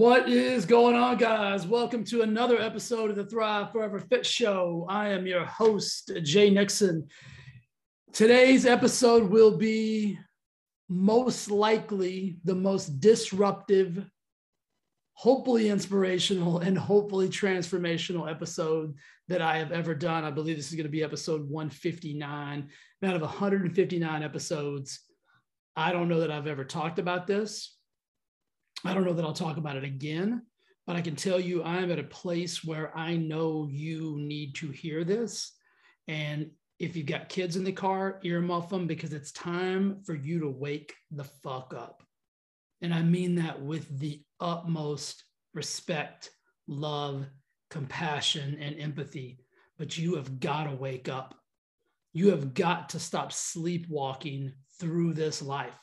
What is going on, guys? Welcome to another episode of the Thrive Forever Fit Show. I am your host, Jay Nixon. Today's episode will be most likely the most disruptive, hopefully inspirational, and hopefully transformational episode that I have ever done. I believe this is going to be episode 159. Out of 159 episodes, I don't know that I've ever talked about this I don't know that I'll talk about it again, but I can tell you I'm at a place where I know you need to hear this. And if you've got kids in the car, earmuff them because it's time for you to wake the fuck up. And I mean that with the utmost respect, love, compassion, and empathy. But you have got to wake up. You have got to stop sleepwalking through this life.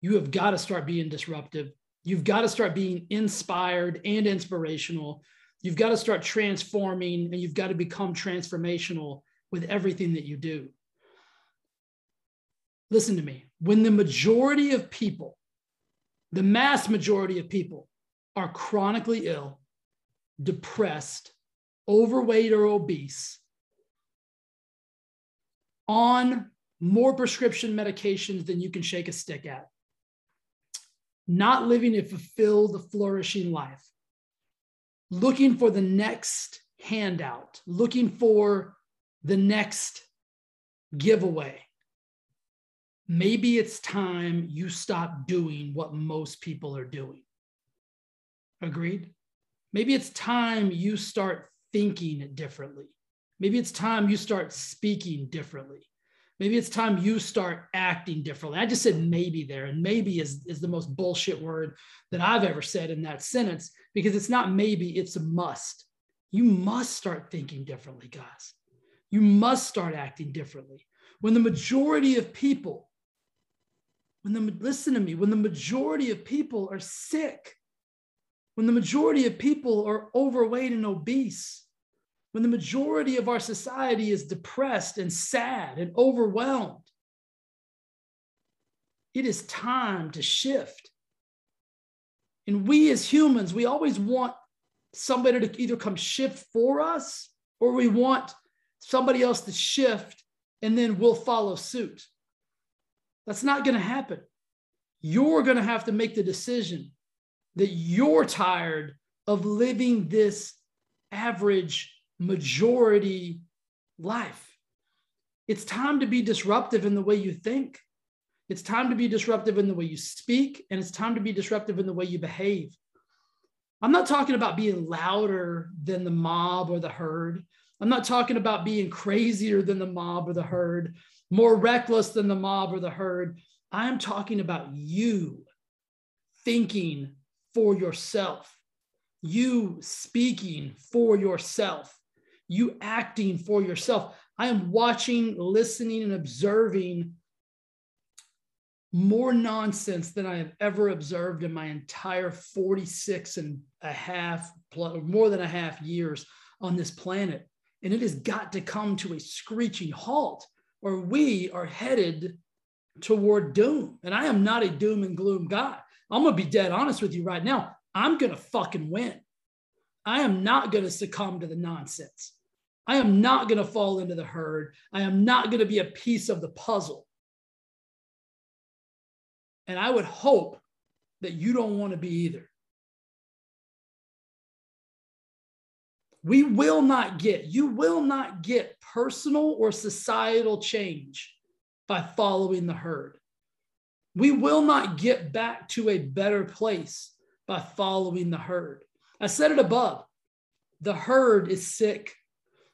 You have got to start being disruptive. You've got to start being inspired and inspirational. You've got to start transforming and you've got to become transformational with everything that you do. Listen to me. When the majority of people, the mass majority of people, are chronically ill, depressed, overweight, or obese, on more prescription medications than you can shake a stick at, not living a fulfilled, flourishing life, looking for the next handout, looking for the next giveaway. Maybe it's time you stop doing what most people are doing. Agreed? Maybe it's time you start thinking differently. Maybe it's time you start speaking differently maybe it's time you start acting differently. I just said maybe there, and maybe is, is the most bullshit word that I've ever said in that sentence because it's not maybe, it's a must. You must start thinking differently, guys. You must start acting differently. When the majority of people, when the listen to me, when the majority of people are sick, when the majority of people are overweight and obese, when the majority of our society is depressed and sad and overwhelmed. It is time to shift. And we as humans, we always want somebody to either come shift for us or we want somebody else to shift and then we'll follow suit. That's not going to happen. You're going to have to make the decision that you're tired of living this average majority life. It's time to be disruptive in the way you think. It's time to be disruptive in the way you speak, and it's time to be disruptive in the way you behave. I'm not talking about being louder than the mob or the herd. I'm not talking about being crazier than the mob or the herd, more reckless than the mob or the herd. I'm talking about you thinking for yourself, you speaking for yourself you acting for yourself. I am watching, listening, and observing more nonsense than I have ever observed in my entire 46 and a half, more than a half years on this planet. And it has got to come to a screeching halt, or we are headed toward doom. And I am not a doom and gloom guy. I'm going to be dead honest with you right now. I'm going to fucking win. I am not going to succumb to the nonsense. I am not going to fall into the herd. I am not going to be a piece of the puzzle. And I would hope that you don't want to be either. We will not get, you will not get personal or societal change by following the herd. We will not get back to a better place by following the herd. I said it above the herd is sick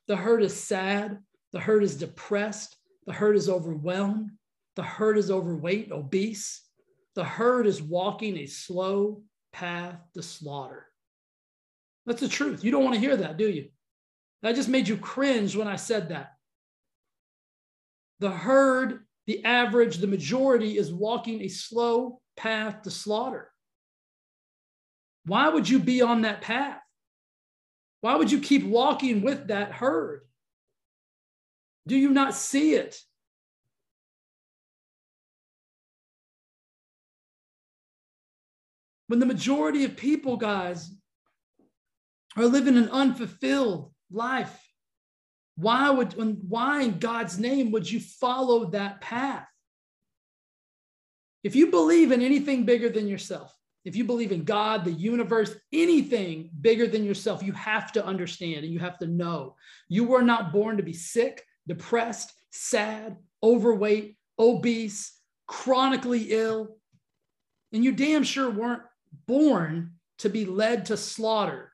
the herd is sad. The herd is depressed. The herd is overwhelmed. The herd is overweight, obese. The herd is walking a slow path to slaughter. That's the truth. You don't want to hear that, do you? That just made you cringe when I said that. The herd, the average, the majority is walking a slow path to slaughter. Why would you be on that path? Why would you keep walking with that herd? Do you not see it? When the majority of people, guys, are living an unfulfilled life, why would why in God's name would you follow that path? If you believe in anything bigger than yourself, if you believe in God, the universe, anything bigger than yourself, you have to understand and you have to know you were not born to be sick, depressed, sad, overweight, obese, chronically ill. And you damn sure weren't born to be led to slaughter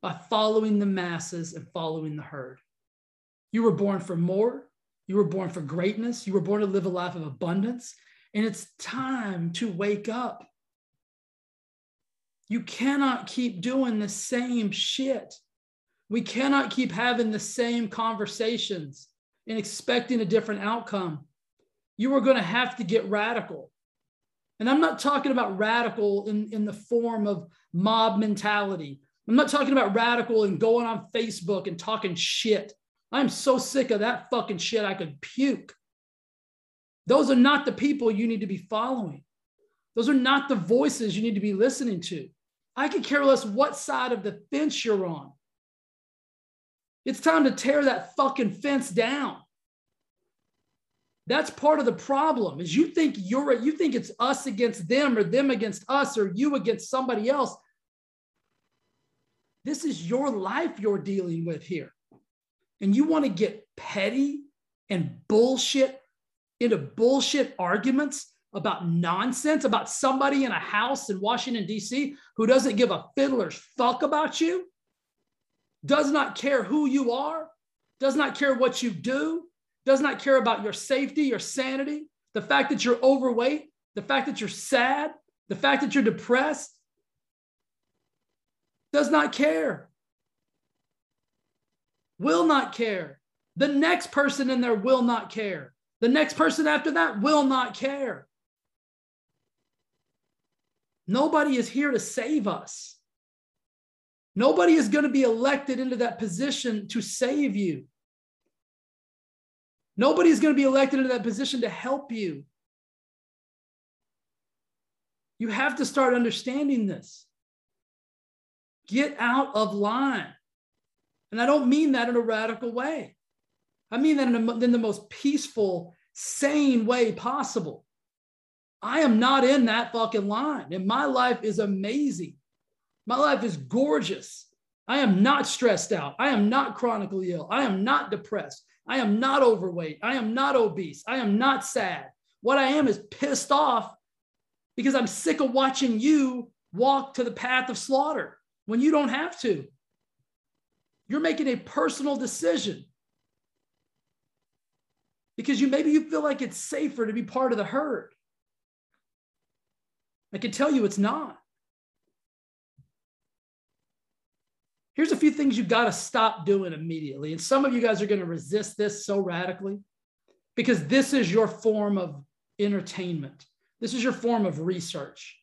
by following the masses and following the herd. You were born for more. You were born for greatness. You were born to live a life of abundance. And it's time to wake up. You cannot keep doing the same shit. We cannot keep having the same conversations and expecting a different outcome. You are going to have to get radical. And I'm not talking about radical in, in the form of mob mentality. I'm not talking about radical and going on Facebook and talking shit. I'm so sick of that fucking shit, I could puke. Those are not the people you need to be following. Those are not the voices you need to be listening to. I could care less what side of the fence you're on. It's time to tear that fucking fence down. That's part of the problem is you think you're you think it's us against them or them against us or you against somebody else. This is your life you're dealing with here. And you want to get petty and bullshit into bullshit arguments about nonsense about somebody in a house in Washington, D.C., who doesn't give a fiddler's fuck about you, does not care who you are, does not care what you do, does not care about your safety, your sanity, the fact that you're overweight, the fact that you're sad, the fact that you're depressed, does not care, will not care. The next person in there will not care. The next person after that will not care. Nobody is here to save us. Nobody is going to be elected into that position to save you. Nobody is going to be elected into that position to help you. You have to start understanding this. Get out of line. And I don't mean that in a radical way. I mean that in, a, in the most peaceful, sane way possible. I am not in that fucking line. And my life is amazing. My life is gorgeous. I am not stressed out. I am not chronically ill. I am not depressed. I am not overweight. I am not obese. I am not sad. What I am is pissed off because I'm sick of watching you walk to the path of slaughter when you don't have to. You're making a personal decision because you maybe you feel like it's safer to be part of the herd. I can tell you it's not. Here's a few things you've got to stop doing immediately. And some of you guys are going to resist this so radically because this is your form of entertainment. This is your form of research.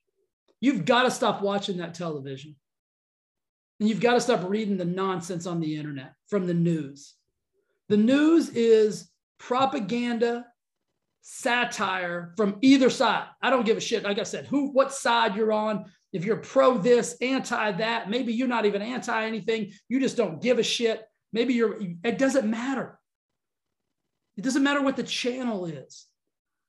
You've got to stop watching that television. And you've got to stop reading the nonsense on the internet from the news. The news is propaganda satire from either side. I don't give a shit. Like I said, who, what side you're on. If you're pro this, anti that, maybe you're not even anti anything. You just don't give a shit. Maybe you're, it doesn't matter. It doesn't matter what the channel is.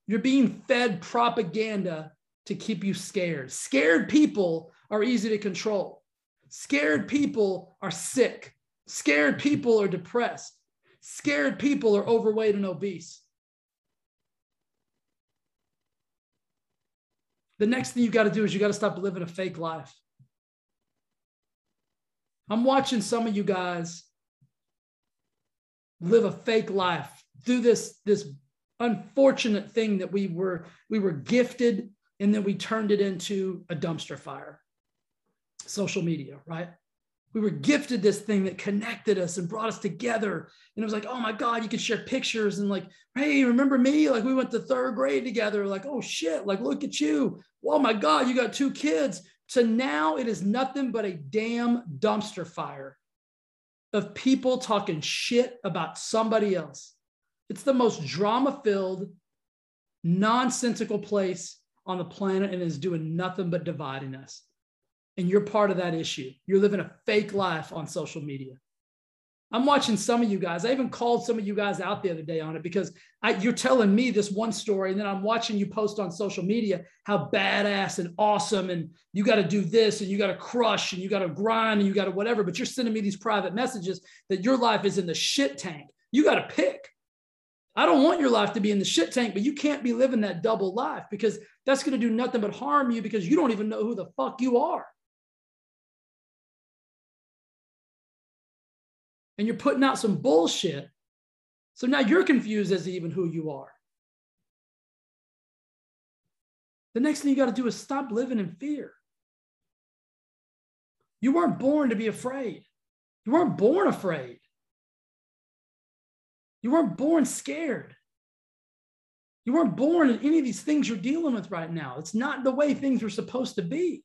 You're being fed propaganda to keep you scared. Scared people are easy to control. Scared people are sick. Scared people are depressed. Scared people are overweight and obese. The next thing you got to do is you got to stop living a fake life. I'm watching some of you guys live a fake life through this this unfortunate thing that we were we were gifted and then we turned it into a dumpster fire social media right we were gifted this thing that connected us and brought us together. And it was like, oh my God, you could share pictures and like, hey, remember me? Like we went to third grade together. Like, oh shit, like look at you. Oh my God, you got two kids. So now it is nothing but a damn dumpster fire of people talking shit about somebody else. It's the most drama filled, nonsensical place on the planet and is doing nothing but dividing us. And you're part of that issue. You're living a fake life on social media. I'm watching some of you guys. I even called some of you guys out the other day on it because I, you're telling me this one story, and then I'm watching you post on social media how badass and awesome, and you got to do this, and you got to crush, and you got to grind, and you got to whatever. But you're sending me these private messages that your life is in the shit tank. You got to pick. I don't want your life to be in the shit tank, but you can't be living that double life because that's going to do nothing but harm you because you don't even know who the fuck you are. And you're putting out some bullshit. So now you're confused as to even who you are. The next thing you got to do is stop living in fear. You weren't born to be afraid. You weren't born afraid. You weren't born scared. You weren't born in any of these things you're dealing with right now. It's not the way things were supposed to be.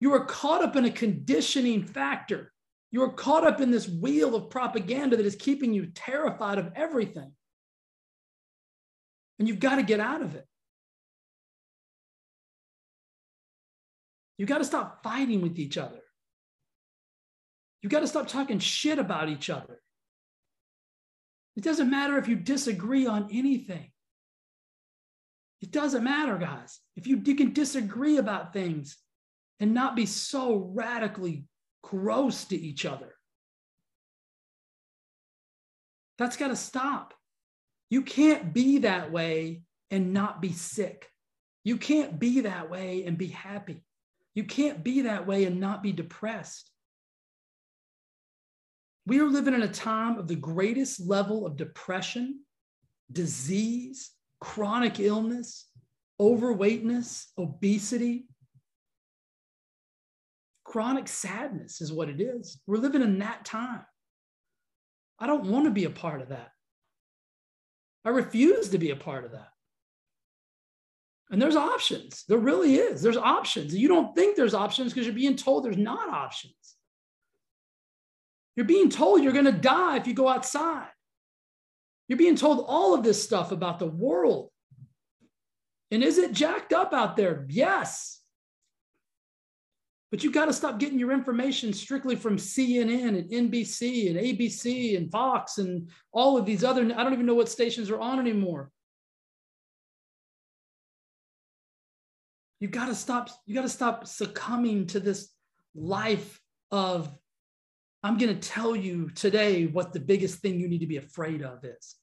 You were caught up in a conditioning factor you are caught up in this wheel of propaganda that is keeping you terrified of everything. And you've got to get out of it. You've got to stop fighting with each other. You've got to stop talking shit about each other. It doesn't matter if you disagree on anything. It doesn't matter, guys. If you, you can disagree about things and not be so radically gross to each other. That's got to stop. You can't be that way and not be sick. You can't be that way and be happy. You can't be that way and not be depressed. We are living in a time of the greatest level of depression, disease, chronic illness, overweightness, obesity, Chronic sadness is what it is. We're living in that time. I don't want to be a part of that. I refuse to be a part of that. And there's options. There really is. There's options. You don't think there's options because you're being told there's not options. You're being told you're going to die if you go outside. You're being told all of this stuff about the world. And is it jacked up out there? Yes. But you've got to stop getting your information strictly from CNN and NBC and ABC and Fox and all of these other, I don't even know what stations are on anymore. You got to stop, you got to stop succumbing to this life of, I'm going to tell you today what the biggest thing you need to be afraid of is.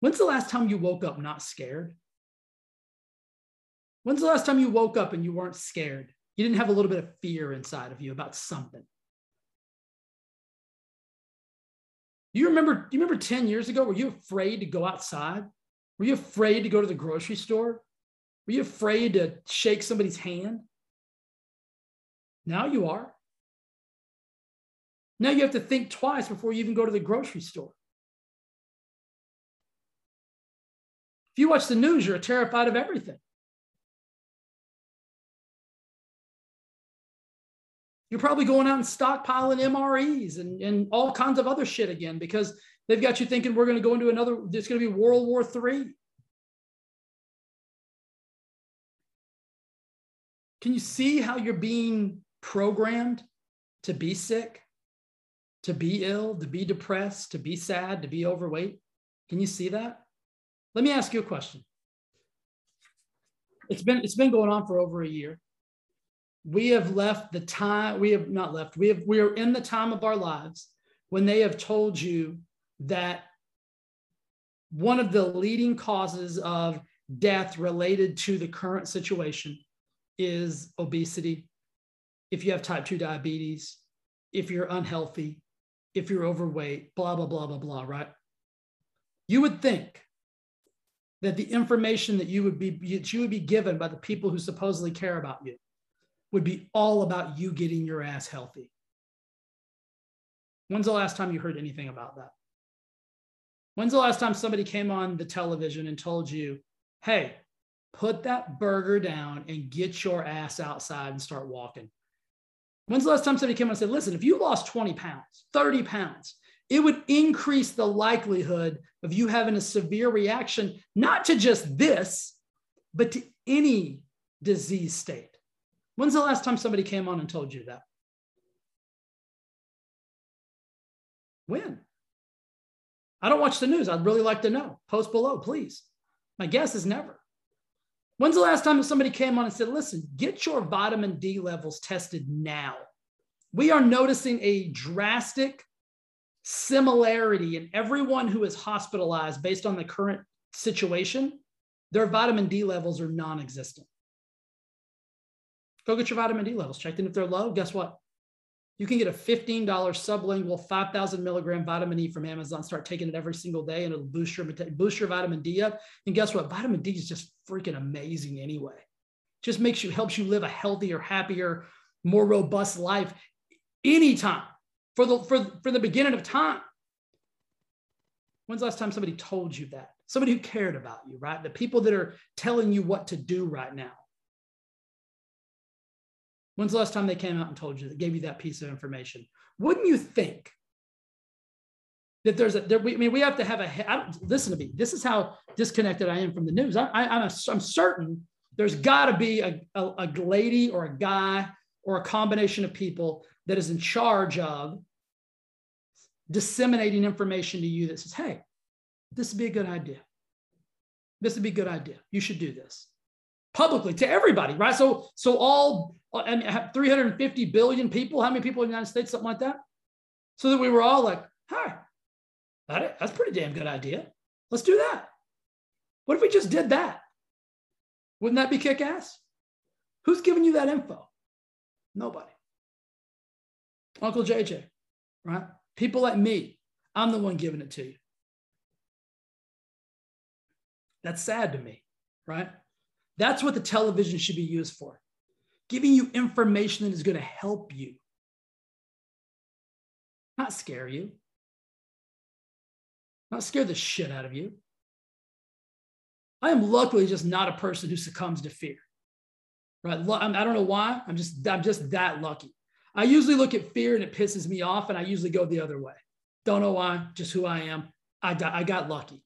When's the last time you woke up not scared? When's the last time you woke up and you weren't scared? You didn't have a little bit of fear inside of you about something. You remember, you remember 10 years ago, were you afraid to go outside? Were you afraid to go to the grocery store? Were you afraid to shake somebody's hand? Now you are. Now you have to think twice before you even go to the grocery store. If you watch the news, you're terrified of everything. You're probably going out and stockpiling MREs and, and all kinds of other shit again because they've got you thinking we're going to go into another, it's going to be World War III. Can you see how you're being programmed to be sick, to be ill, to be depressed, to be sad, to be overweight? Can you see that? Let me ask you a question. It's been it's been going on for over a year we have left the time we have not left we have we are in the time of our lives when they have told you that one of the leading causes of death related to the current situation is obesity. If you have type 2 diabetes if you're unhealthy if you're overweight blah blah blah blah blah right? You would think that the information that you would be that you would be given by the people who supposedly care about you would be all about you getting your ass healthy. When's the last time you heard anything about that? When's the last time somebody came on the television and told you, hey, put that burger down and get your ass outside and start walking? When's the last time somebody came on and said, listen, if you lost 20 pounds, 30 pounds, it would increase the likelihood of you having a severe reaction, not to just this, but to any disease state. When's the last time somebody came on and told you that? When? I don't watch the news. I'd really like to know. Post below, please. My guess is never. When's the last time somebody came on and said, listen, get your vitamin D levels tested now? We are noticing a drastic similarity in everyone who is hospitalized based on the current situation. Their vitamin D levels are non existent. Go get your vitamin D levels checked. And if they're low, guess what? You can get a $15 sublingual 5,000 milligram vitamin E from Amazon. Start taking it every single day, and it'll boost your boost your vitamin D up. And guess what? Vitamin D is just freaking amazing anyway. Just makes you helps you live a healthier, happier, more robust life anytime for the for, for the beginning of time. When's the last time somebody told you that? Somebody who cared about you, right? The people that are telling you what to do right now. When's the last time they came out and told you that gave you that piece of information? Wouldn't you think that there's a, there, we, I mean, we have to have a, I don't, listen to me. This is how disconnected I am from the news. I, I, I'm, a, I'm certain there's got to be a, a, a lady or a guy or a combination of people that is in charge of disseminating information to you that says, hey, this would be a good idea. This would be a good idea. You should do this publicly to everybody, right? So, so all I mean, 350 billion people. How many people in the United States? Something like that. So that we were all like, "Hi, that, that's pretty damn good idea. Let's do that." What if we just did that? Wouldn't that be kick ass? Who's giving you that info? Nobody. Uncle JJ, right? People like me. I'm the one giving it to you. That's sad to me, right? That's what the television should be used for giving you information that is going to help you, not scare you, not scare the shit out of you. I am luckily just not a person who succumbs to fear. Right? I don't know why. I'm just I'm just that lucky. I usually look at fear and it pisses me off, and I usually go the other way. Don't know why. Just who I am. I I got lucky.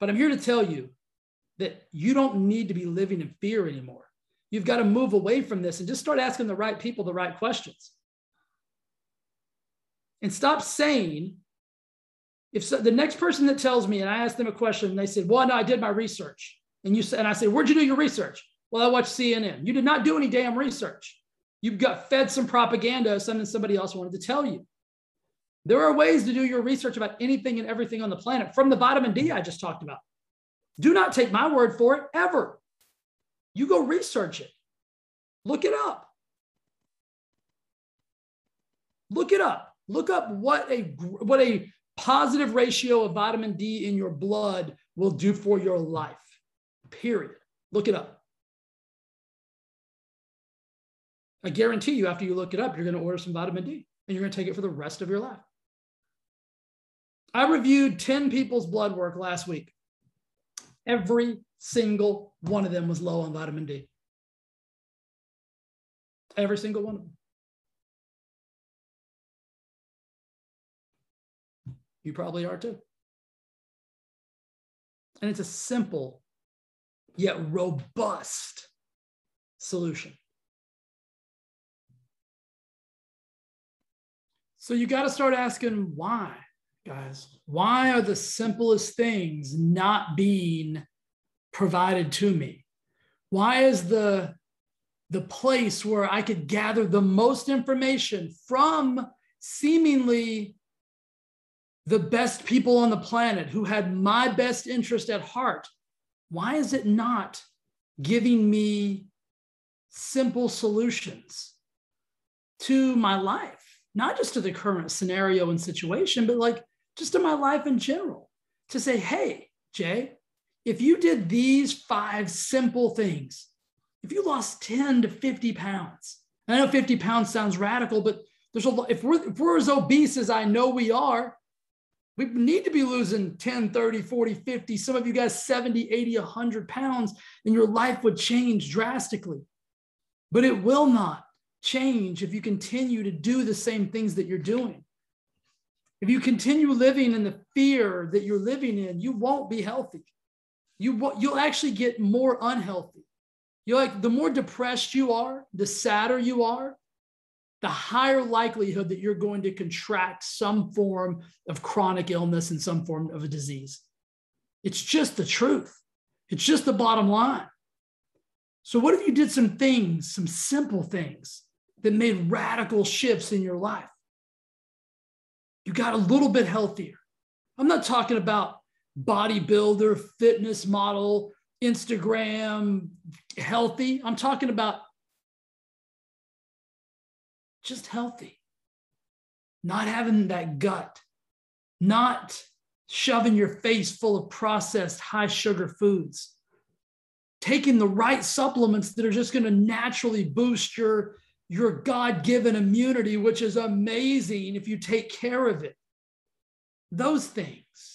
But I'm here to tell you that you don't need to be living in fear anymore. You've got to move away from this and just start asking the right people the right questions. And stop saying, if so, the next person that tells me, and I ask them a question, and they said, Well, no, I did my research. And you said, and I say, Where'd you do your research? Well, I watched CNN. You did not do any damn research. You got fed some propaganda, something somebody else wanted to tell you. There are ways to do your research about anything and everything on the planet, from the vitamin D I just talked about. Do not take my word for it ever. You go research it. Look it up. Look it up. Look up what a what a positive ratio of vitamin D in your blood will do for your life. Period. Look it up. I guarantee you, after you look it up, you're going to order some vitamin D and you're going to take it for the rest of your life. I reviewed 10 people's blood work last week. Every single one of them was low on vitamin D. Every single one of them. You probably are too. And it's a simple yet robust solution. So you got to start asking why, guys. Why are the simplest things not being provided to me? Why is the the place where I could gather the most information from seemingly the best people on the planet who had my best interest at heart? Why is it not giving me simple solutions to my life? Not just to the current scenario and situation, but like just to my life in general. To say, hey, Jay, if you did these five simple things, if you lost 10 to 50 pounds, I know 50 pounds sounds radical, but there's a lot, if we're, if we're as obese as I know we are, we need to be losing 10, 30, 40, 50, some of you guys 70, 80, 100 pounds, and your life would change drastically. But it will not change if you continue to do the same things that you're doing. If you continue living in the fear that you're living in, you won't be healthy. You you'll actually get more unhealthy. You're like the more depressed you are, the sadder you are, the higher likelihood that you're going to contract some form of chronic illness and some form of a disease. It's just the truth. It's just the bottom line. So, what if you did some things, some simple things that made radical shifts in your life? You got a little bit healthier. I'm not talking about bodybuilder, fitness model, Instagram, healthy. I'm talking about just healthy, not having that gut, not shoving your face full of processed high sugar foods, taking the right supplements that are just going to naturally boost your, your God given immunity, which is amazing if you take care of it. Those things,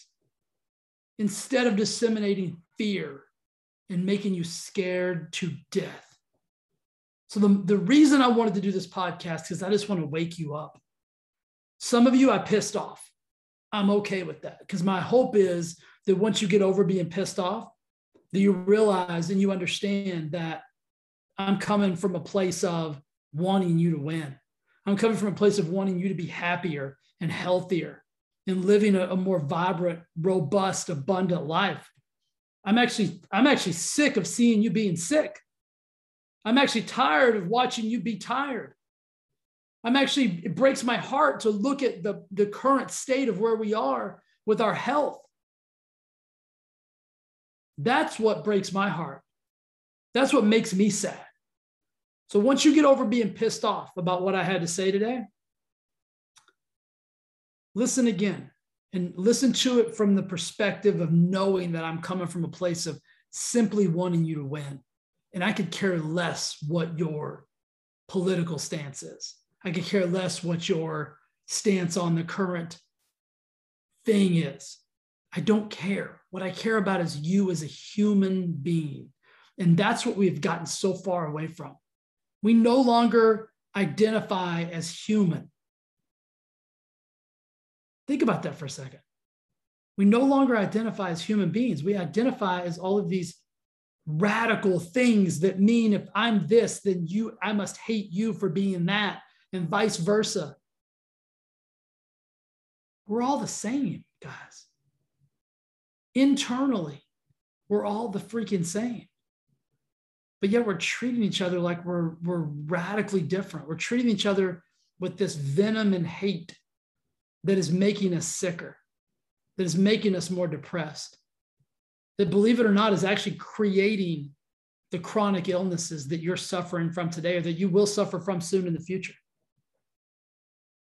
instead of disseminating fear and making you scared to death. So, the, the reason I wanted to do this podcast is I just want to wake you up. Some of you I pissed off. I'm okay with that because my hope is that once you get over being pissed off, that you realize and you understand that I'm coming from a place of wanting you to win. I'm coming from a place of wanting you to be happier and healthier and living a, a more vibrant, robust, abundant life. I'm actually I'm actually sick of seeing you being sick. I'm actually tired of watching you be tired. I'm actually, it breaks my heart to look at the, the current state of where we are with our health. That's what breaks my heart. That's what makes me sad. So once you get over being pissed off about what I had to say today, listen again and listen to it from the perspective of knowing that I'm coming from a place of simply wanting you to win. And I could care less what your political stance is. I could care less what your stance on the current thing is. I don't care. What I care about is you as a human being. And that's what we've gotten so far away from. We no longer identify as human. Think about that for a second. We no longer identify as human beings. We identify as all of these radical things that mean if I'm this, then you, I must hate you for being that and vice versa. We're all the same, guys. Internally, we're all the freaking same. But yet we're treating each other like we're, we're radically different. We're treating each other with this venom and hate that is making us sicker, that is making us more depressed, that, believe it or not, is actually creating the chronic illnesses that you're suffering from today or that you will suffer from soon in the future.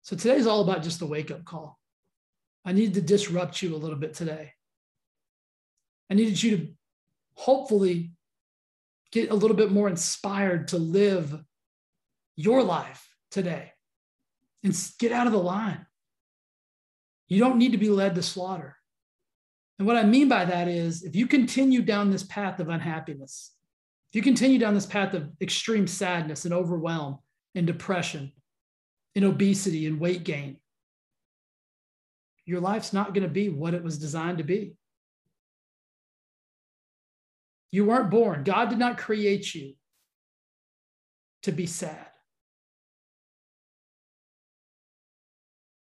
So today's all about just the wake up call. I needed to disrupt you a little bit today. I needed you to hopefully get a little bit more inspired to live your life today and get out of the line. You don't need to be led to slaughter. And what I mean by that is if you continue down this path of unhappiness, if you continue down this path of extreme sadness and overwhelm and depression, and obesity and weight gain. Your life's not going to be what it was designed to be. You weren't born, God did not create you to be sad.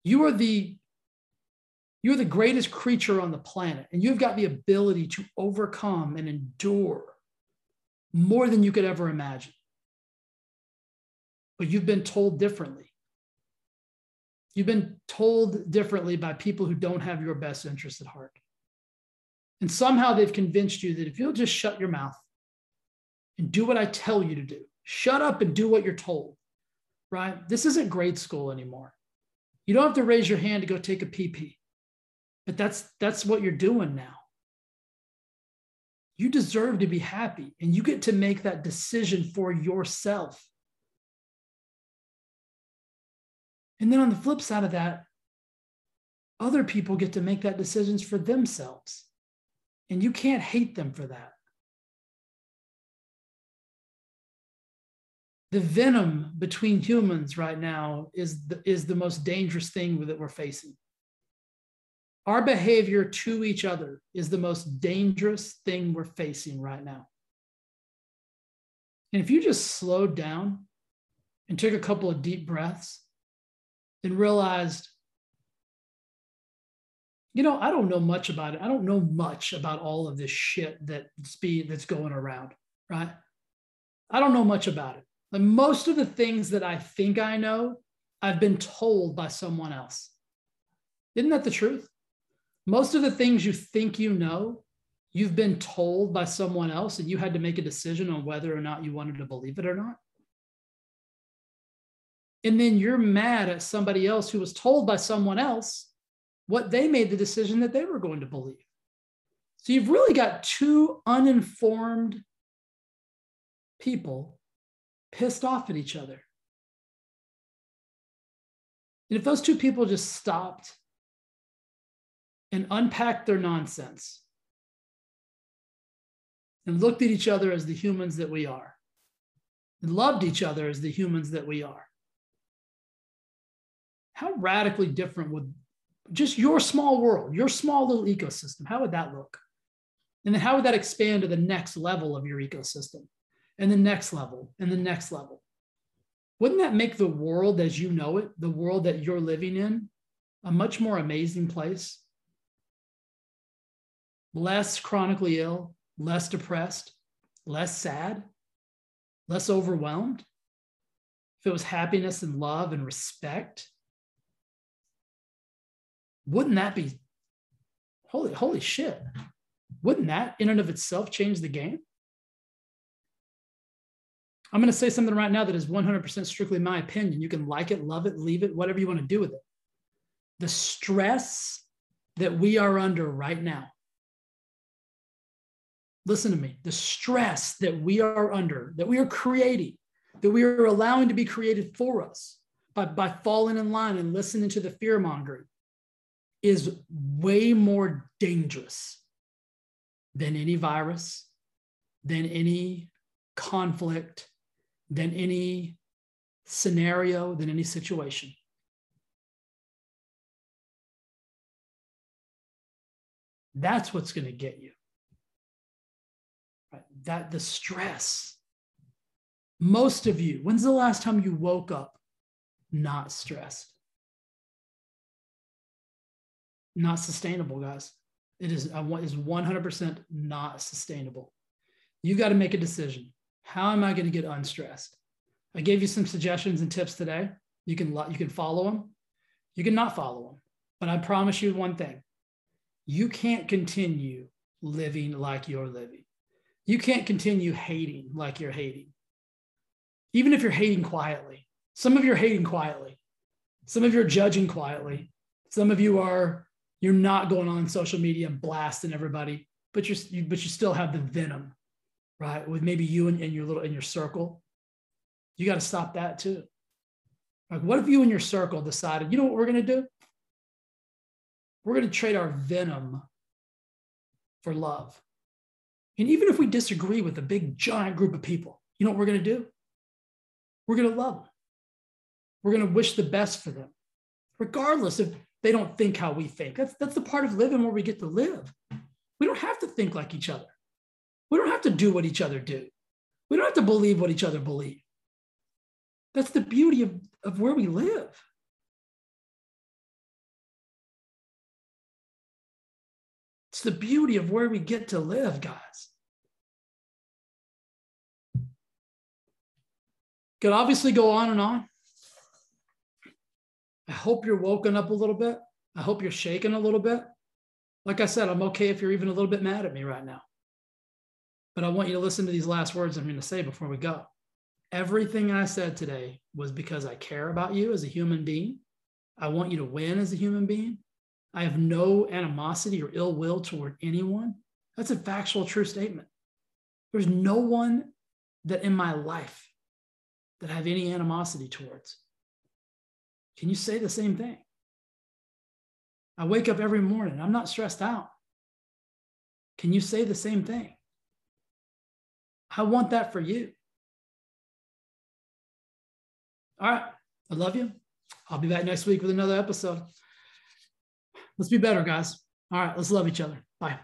You are the you're the greatest creature on the planet, and you've got the ability to overcome and endure more than you could ever imagine. But you've been told differently. You've been told differently by people who don't have your best interest at heart. And somehow they've convinced you that if you'll just shut your mouth and do what I tell you to do, shut up and do what you're told, right? This isn't grade school anymore. You don't have to raise your hand to go take a PP, but that's that's what you're doing now. You deserve to be happy and you get to make that decision for yourself. And then on the flip side of that, other people get to make that decisions for themselves. And you can't hate them for that. The venom between humans right now is the, is the most dangerous thing that we're facing. Our behavior to each other is the most dangerous thing we're facing right now. And if you just slowed down and took a couple of deep breaths and realized, you know, I don't know much about it. I don't know much about all of this shit that's be that's going around, right? I don't know much about it. Like most of the things that I think I know, I've been told by someone else. Isn't that the truth? Most of the things you think you know, you've been told by someone else, and you had to make a decision on whether or not you wanted to believe it or not. And then you're mad at somebody else who was told by someone else what they made the decision that they were going to believe. So you've really got two uninformed people pissed off at each other. And if those two people just stopped and unpacked their nonsense and looked at each other as the humans that we are and loved each other as the humans that we are, how radically different would just your small world, your small little ecosystem, how would that look? And then how would that expand to the next level of your ecosystem and the next level and the next level? Wouldn't that make the world as you know it, the world that you're living in, a much more amazing place? Less chronically ill, less depressed, less sad, less overwhelmed. If it was happiness and love and respect, wouldn't that be holy, holy shit? Wouldn't that in and of itself change the game? I'm going to say something right now that is 100% strictly my opinion. You can like it, love it, leave it, whatever you want to do with it. The stress that we are under right now. Listen to me. The stress that we are under, that we are creating, that we are allowing to be created for us by, by falling in line and listening to the fear mongering, is way more dangerous than any virus, than any conflict, than any scenario, than any situation. That's what's going to get you. That the stress. Most of you, when's the last time you woke up not stressed? not sustainable, guys. It is, is 100% not sustainable. You got to make a decision. How am I going to get unstressed? I gave you some suggestions and tips today. You can you can follow them. You can not follow them. But I promise you one thing. You can't continue living like you're living. You can't continue hating like you're hating. Even if you're hating quietly. Some of you are hating quietly. Some of you are judging quietly. Some of you are you're not going on social media and blasting everybody, but you're you, but you still have the venom, right? With maybe you and, and your little in your circle. You got to stop that too. Like, what if you and your circle decided, you know what we're gonna do? We're gonna trade our venom for love. And even if we disagree with a big giant group of people, you know what we're gonna do? We're gonna love them. We're gonna wish the best for them, regardless of they don't think how we think. That's, that's the part of living where we get to live. We don't have to think like each other. We don't have to do what each other do. We don't have to believe what each other believe. That's the beauty of, of where we live. It's the beauty of where we get to live, guys. Could obviously go on and on. I hope you're woken up a little bit. I hope you're shaken a little bit. Like I said, I'm okay if you're even a little bit mad at me right now. But I want you to listen to these last words I'm going to say before we go. Everything I said today was because I care about you as a human being. I want you to win as a human being. I have no animosity or ill will toward anyone. That's a factual, true statement. There's no one that in my life that I have any animosity towards. Can you say the same thing? I wake up every morning, I'm not stressed out. Can you say the same thing? I want that for you. All right. I love you. I'll be back next week with another episode. Let's be better, guys. All right, let's love each other. Bye.